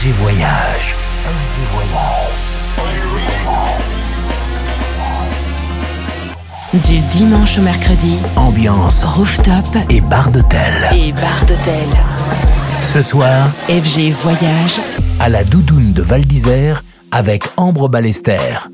FG Voyage. Du dimanche au mercredi, Ambiance rooftop et bar d'hôtel. et bar d'hôtel. Ce soir, FG Voyage, à la Doudoune de Val d'Isère avec Ambre Ballester.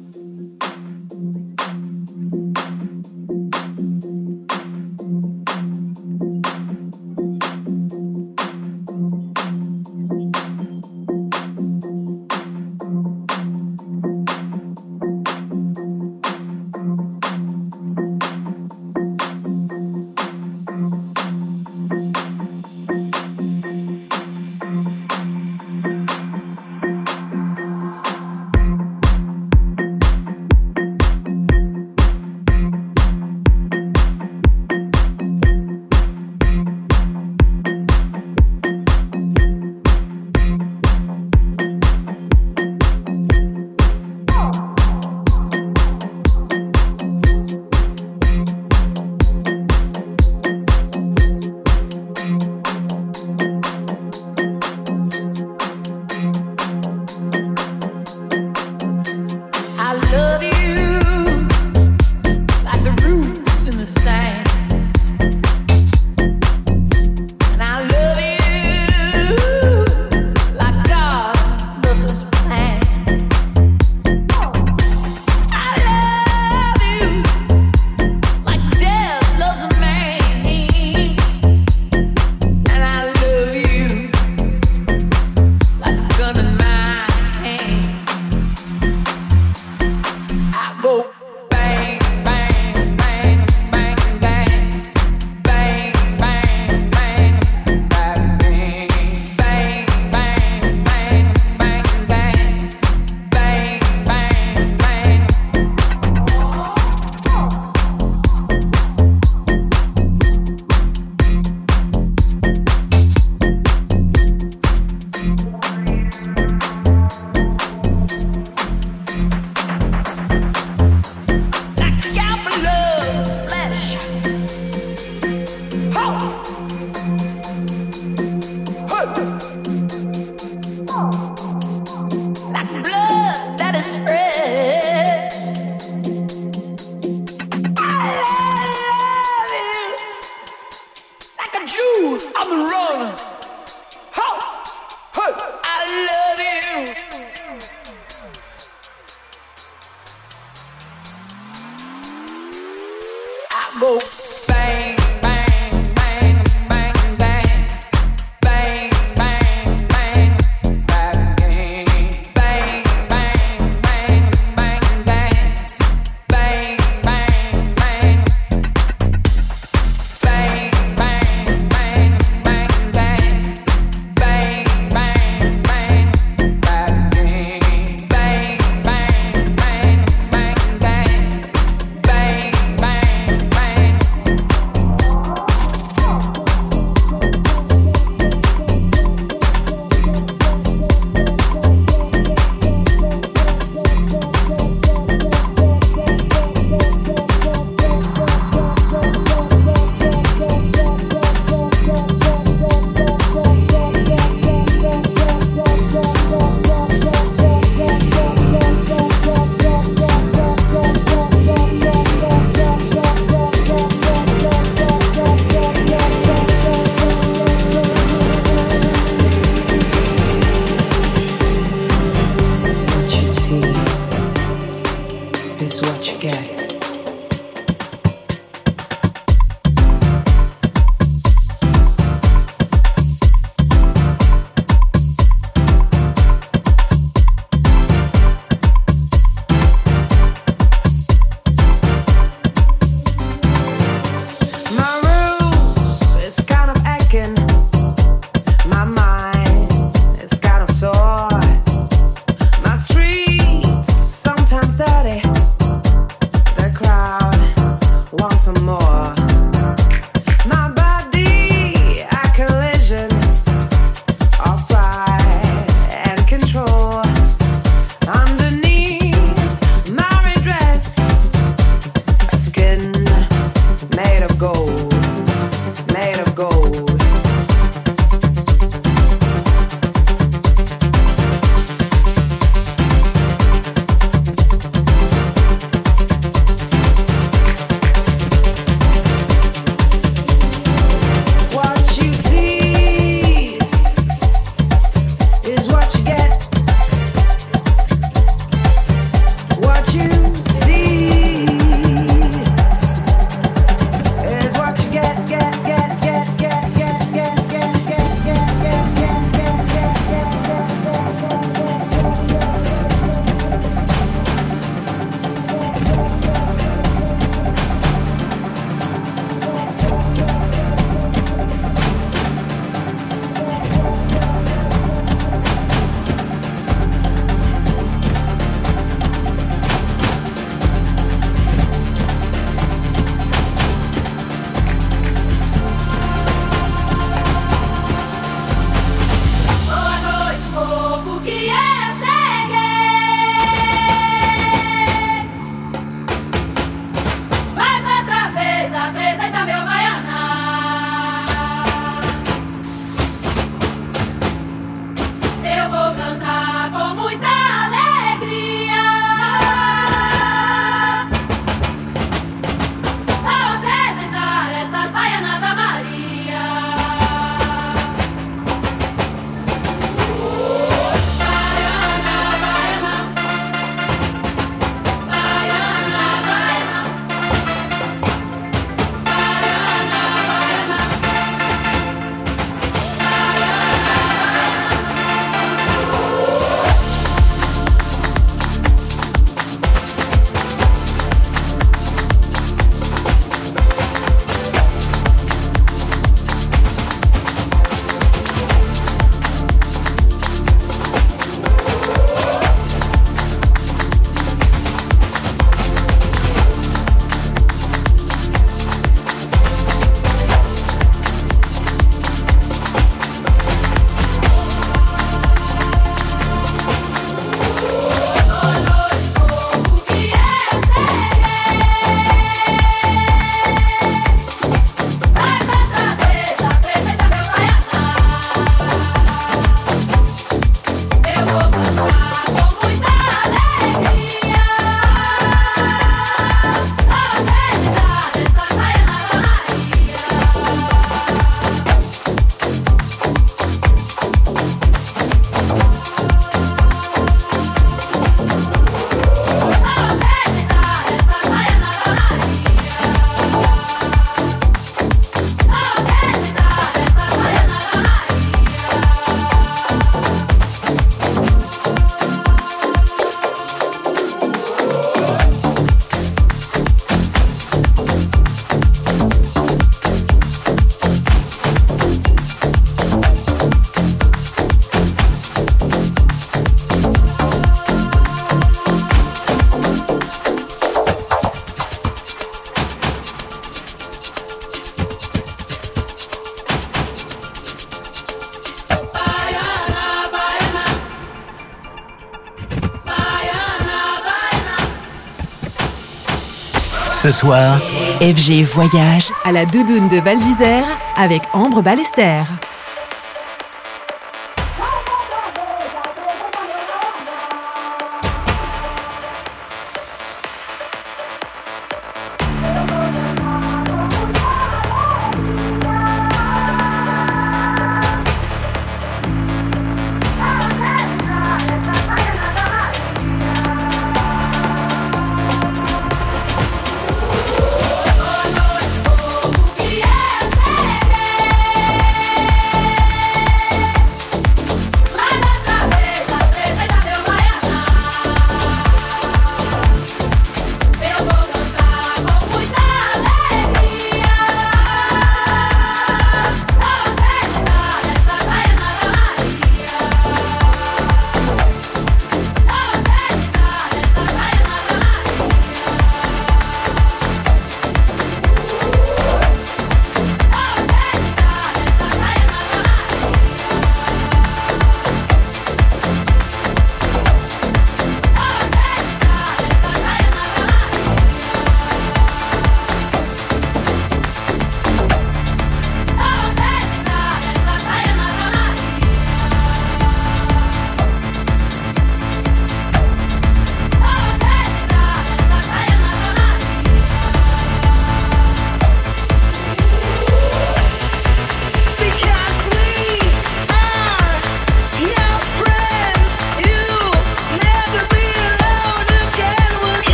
Soir, FG Voyage à la doudoune de Val d'Isère avec Ambre Ballester.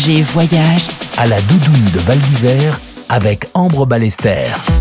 FG Voyage à la doudoune de Val d'Isère avec Ambre Ballester.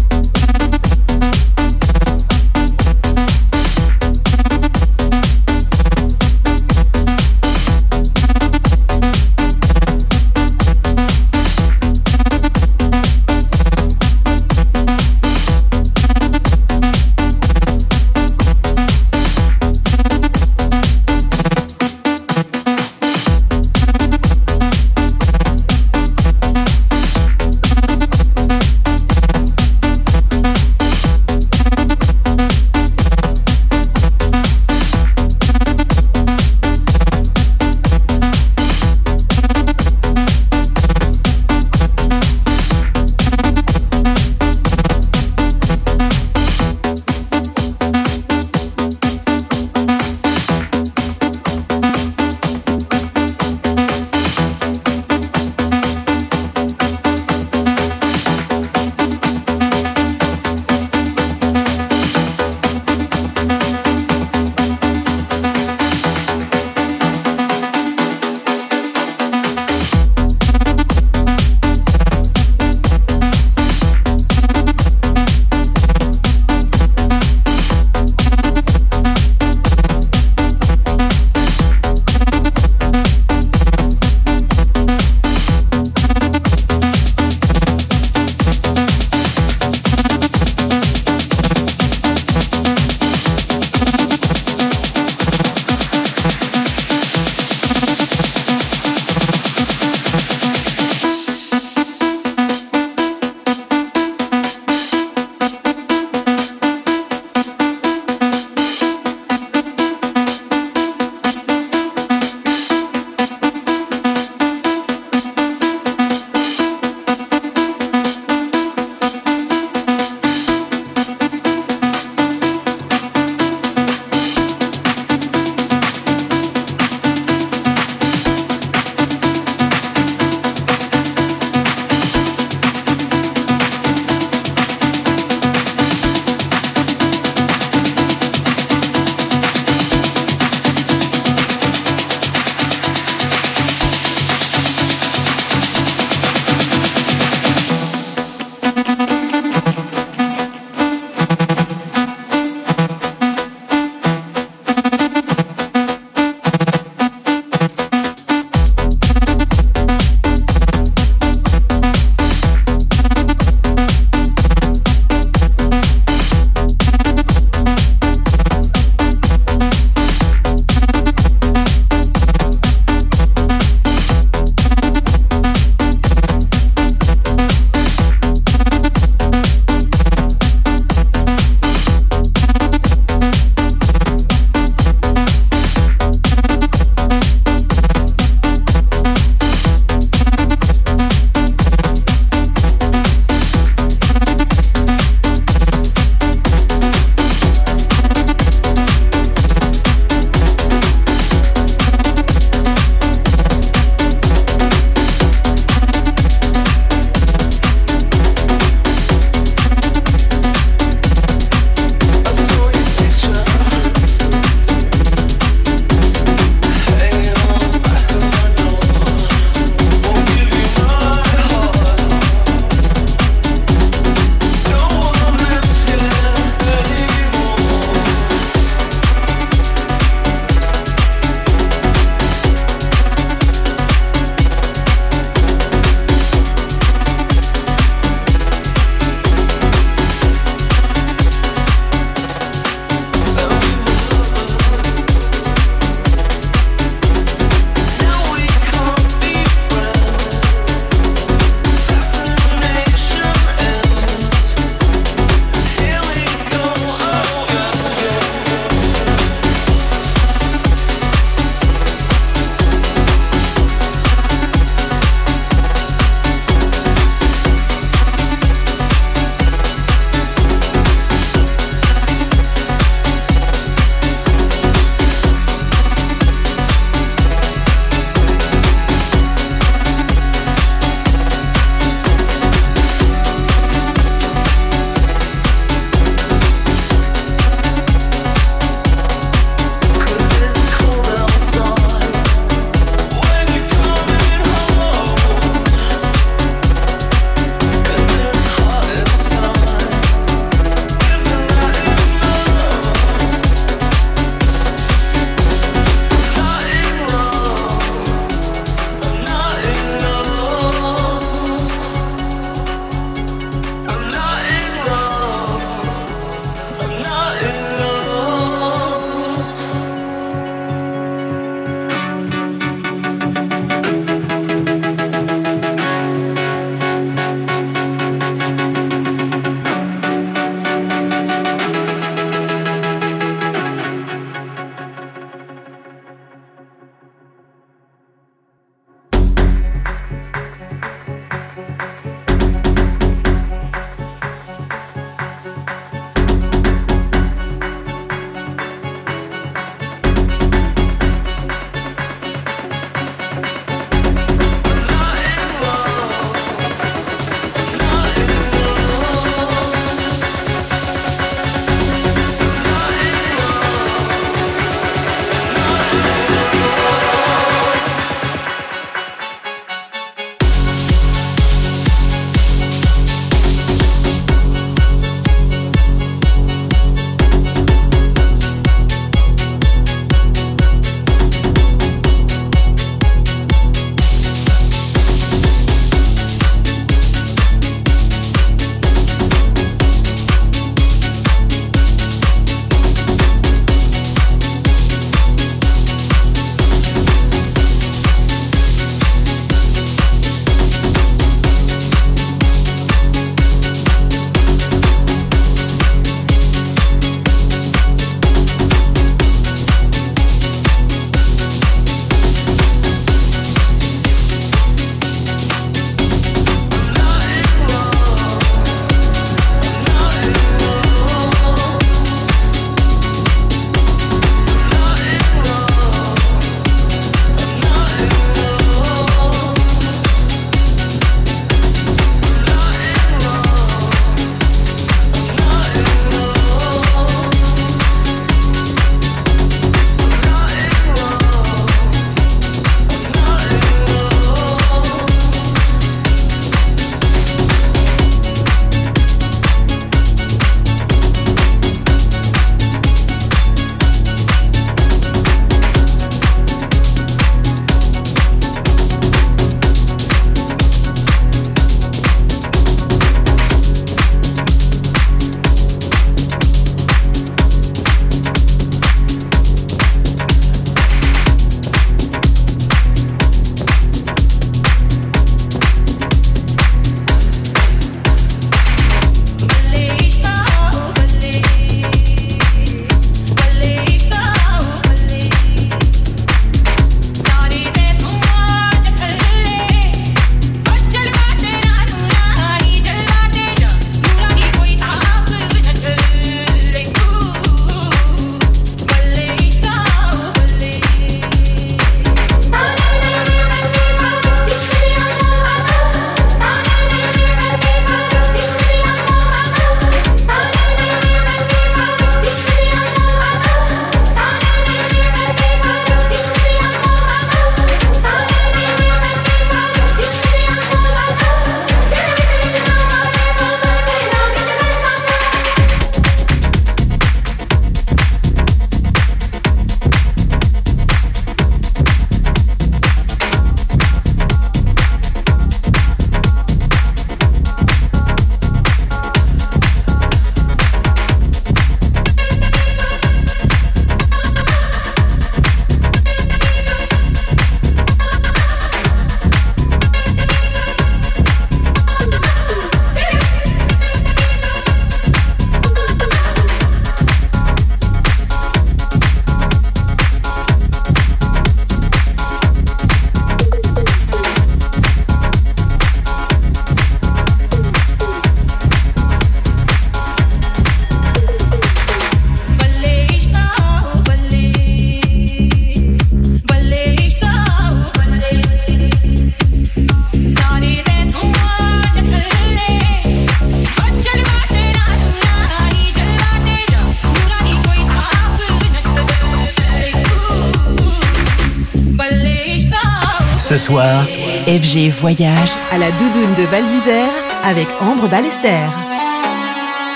FG Voyage à la doudoune de Val d'Isère avec Ambre Ballester.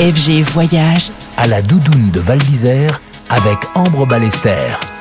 FG Voyage à la doudoune de Val d'Isère avec Ambre Ballester.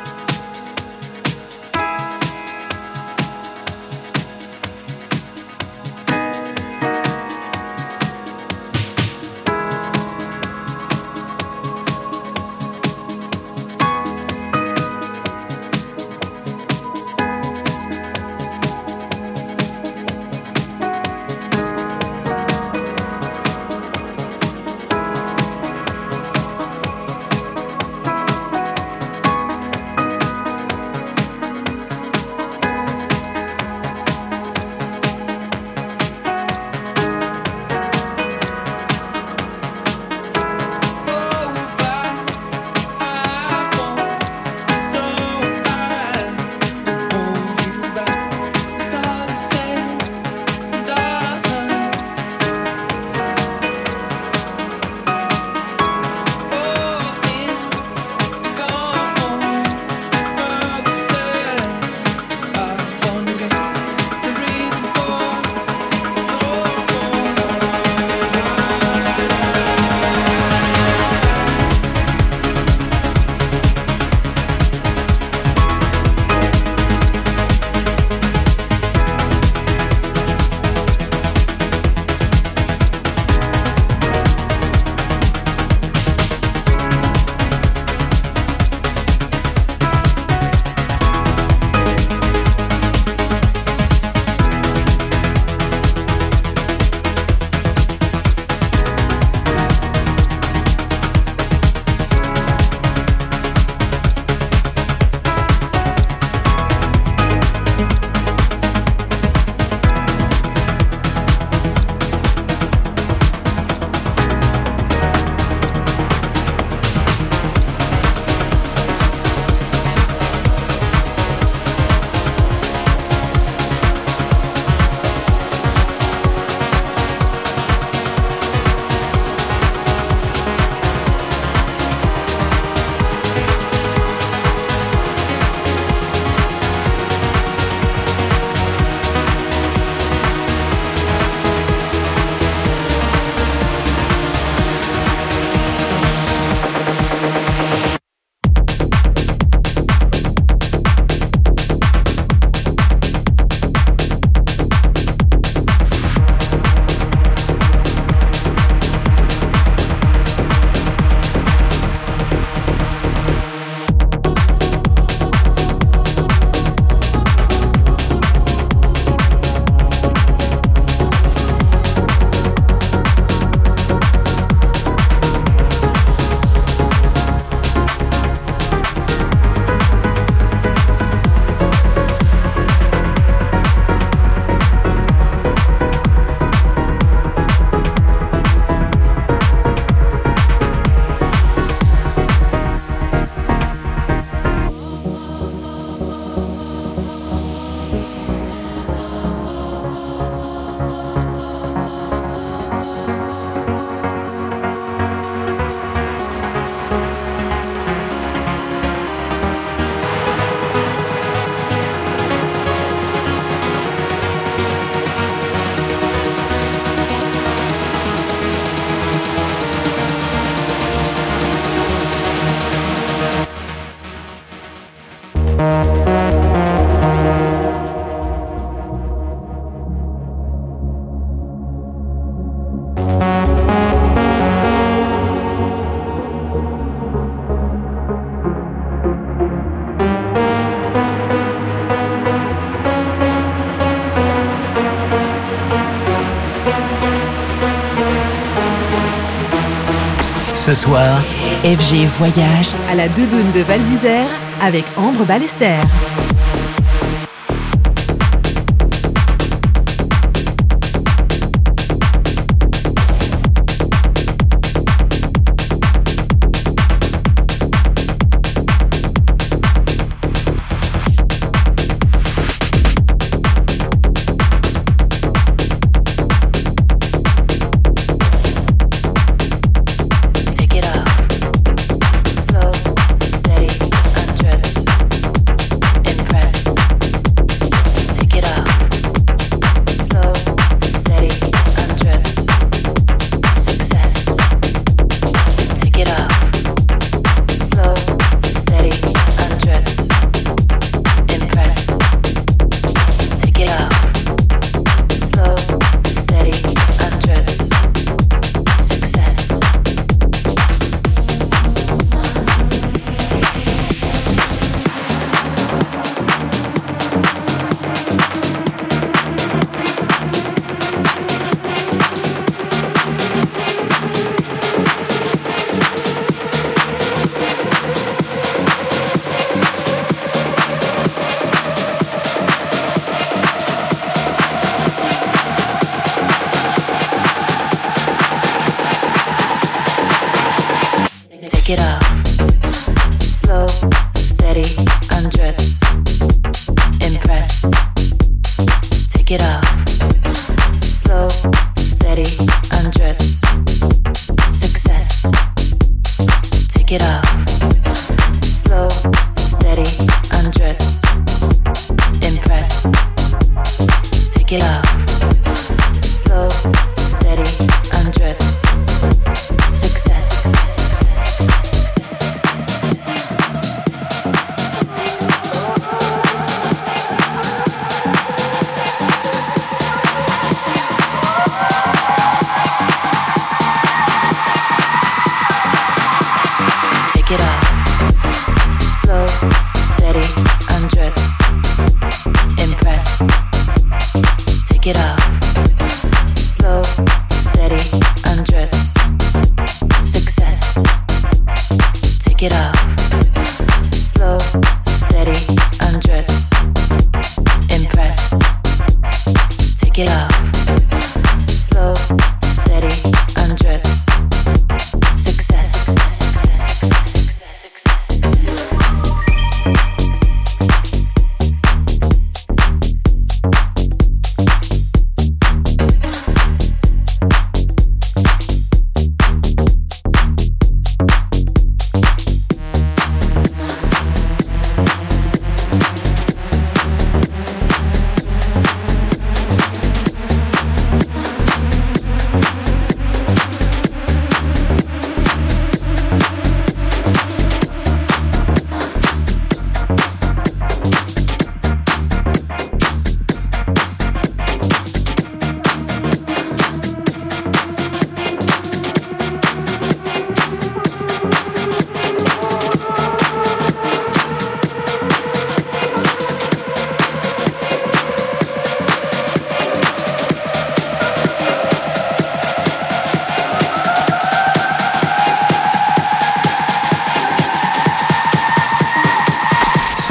ce soir, FG Voyage à la doudoune de Val d'Isère avec Ambre Ballester.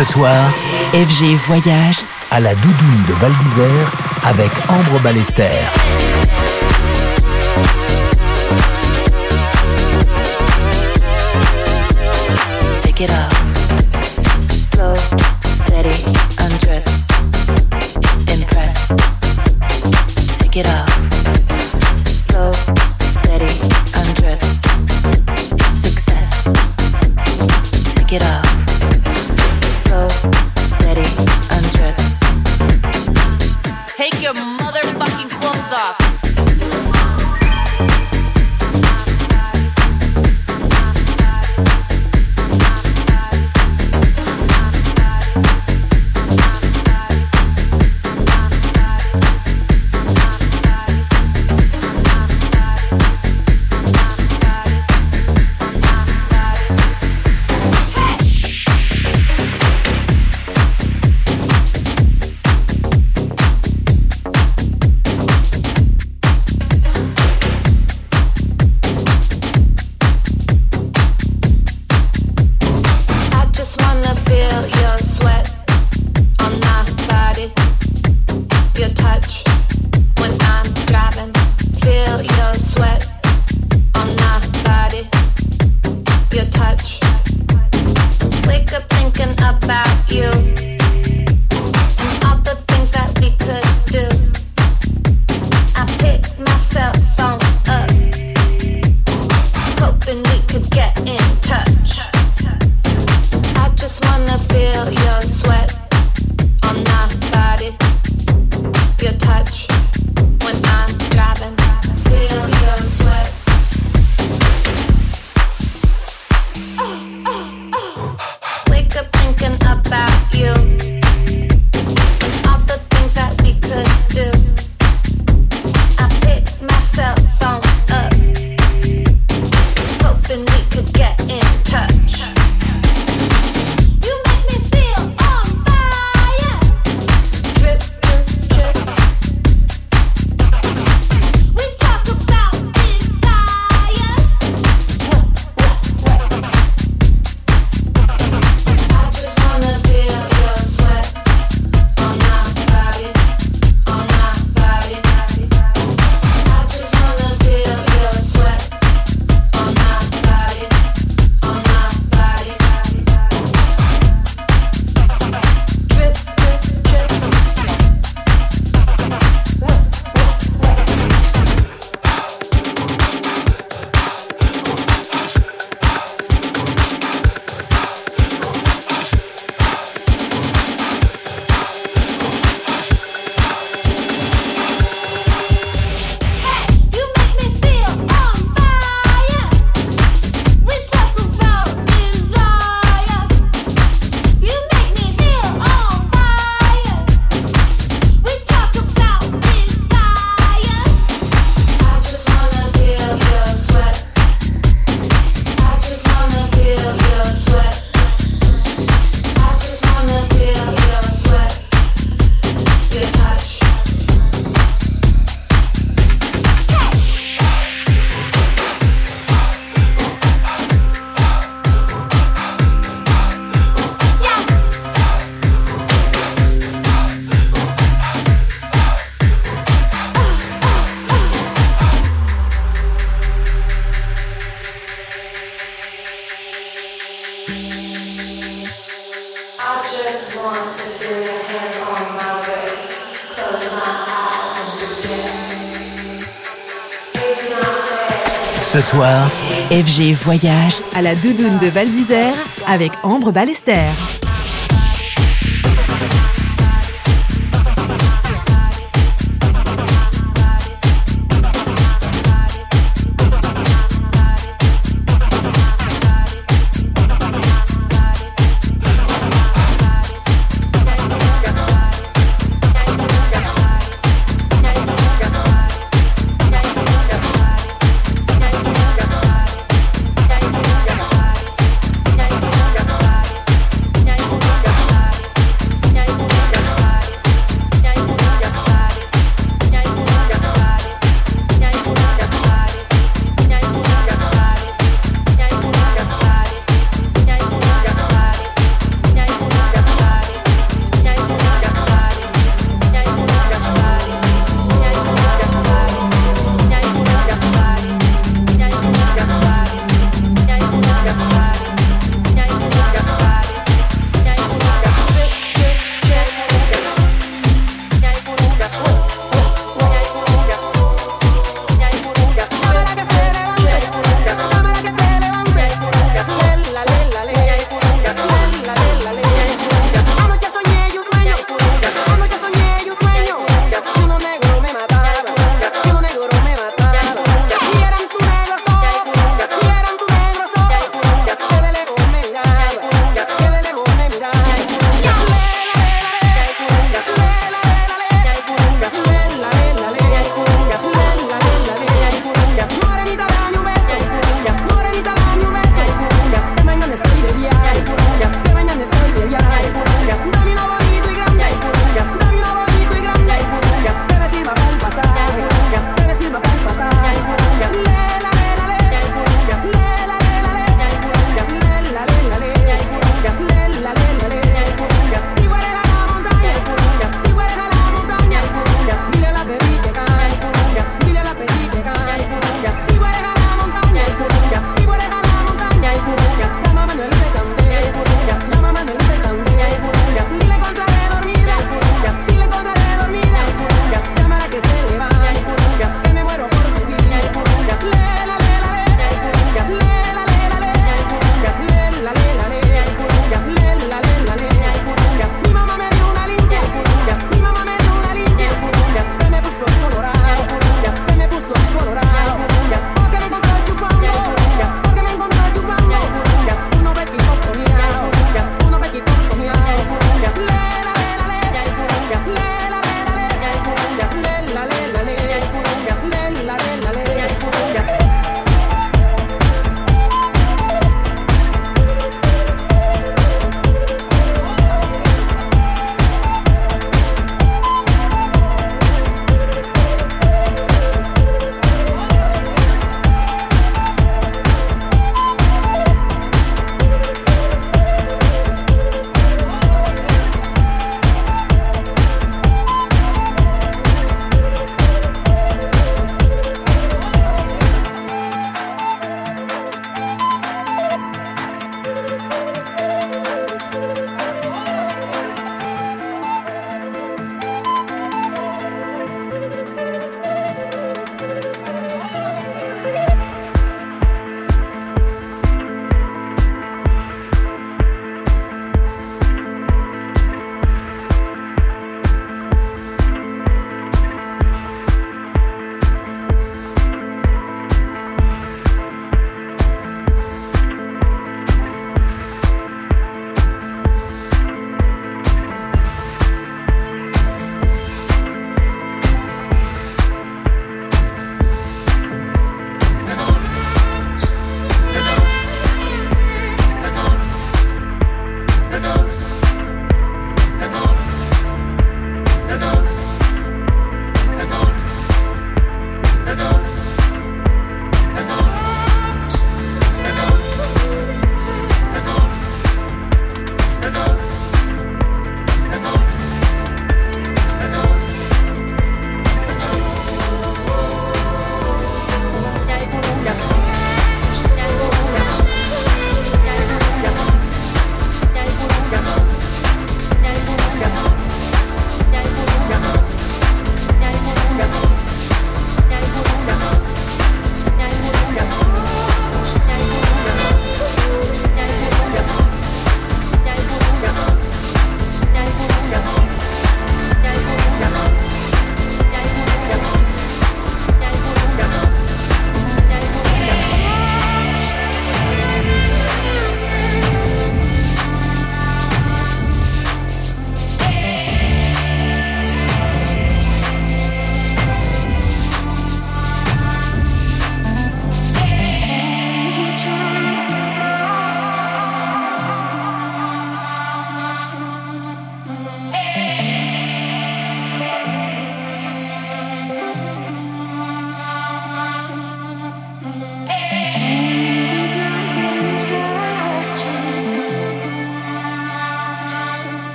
Ce soir, FG Voyage à la doudoune de Val d'Isère avec Ambre Ballester. your mother. FG Voyage à la doudoune de Val d'Isère avec Ambre Ballester.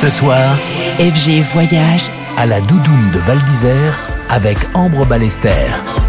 Ce soir, FG Voyage à la Doudoune de Val d'Isère avec Ambre Ballester.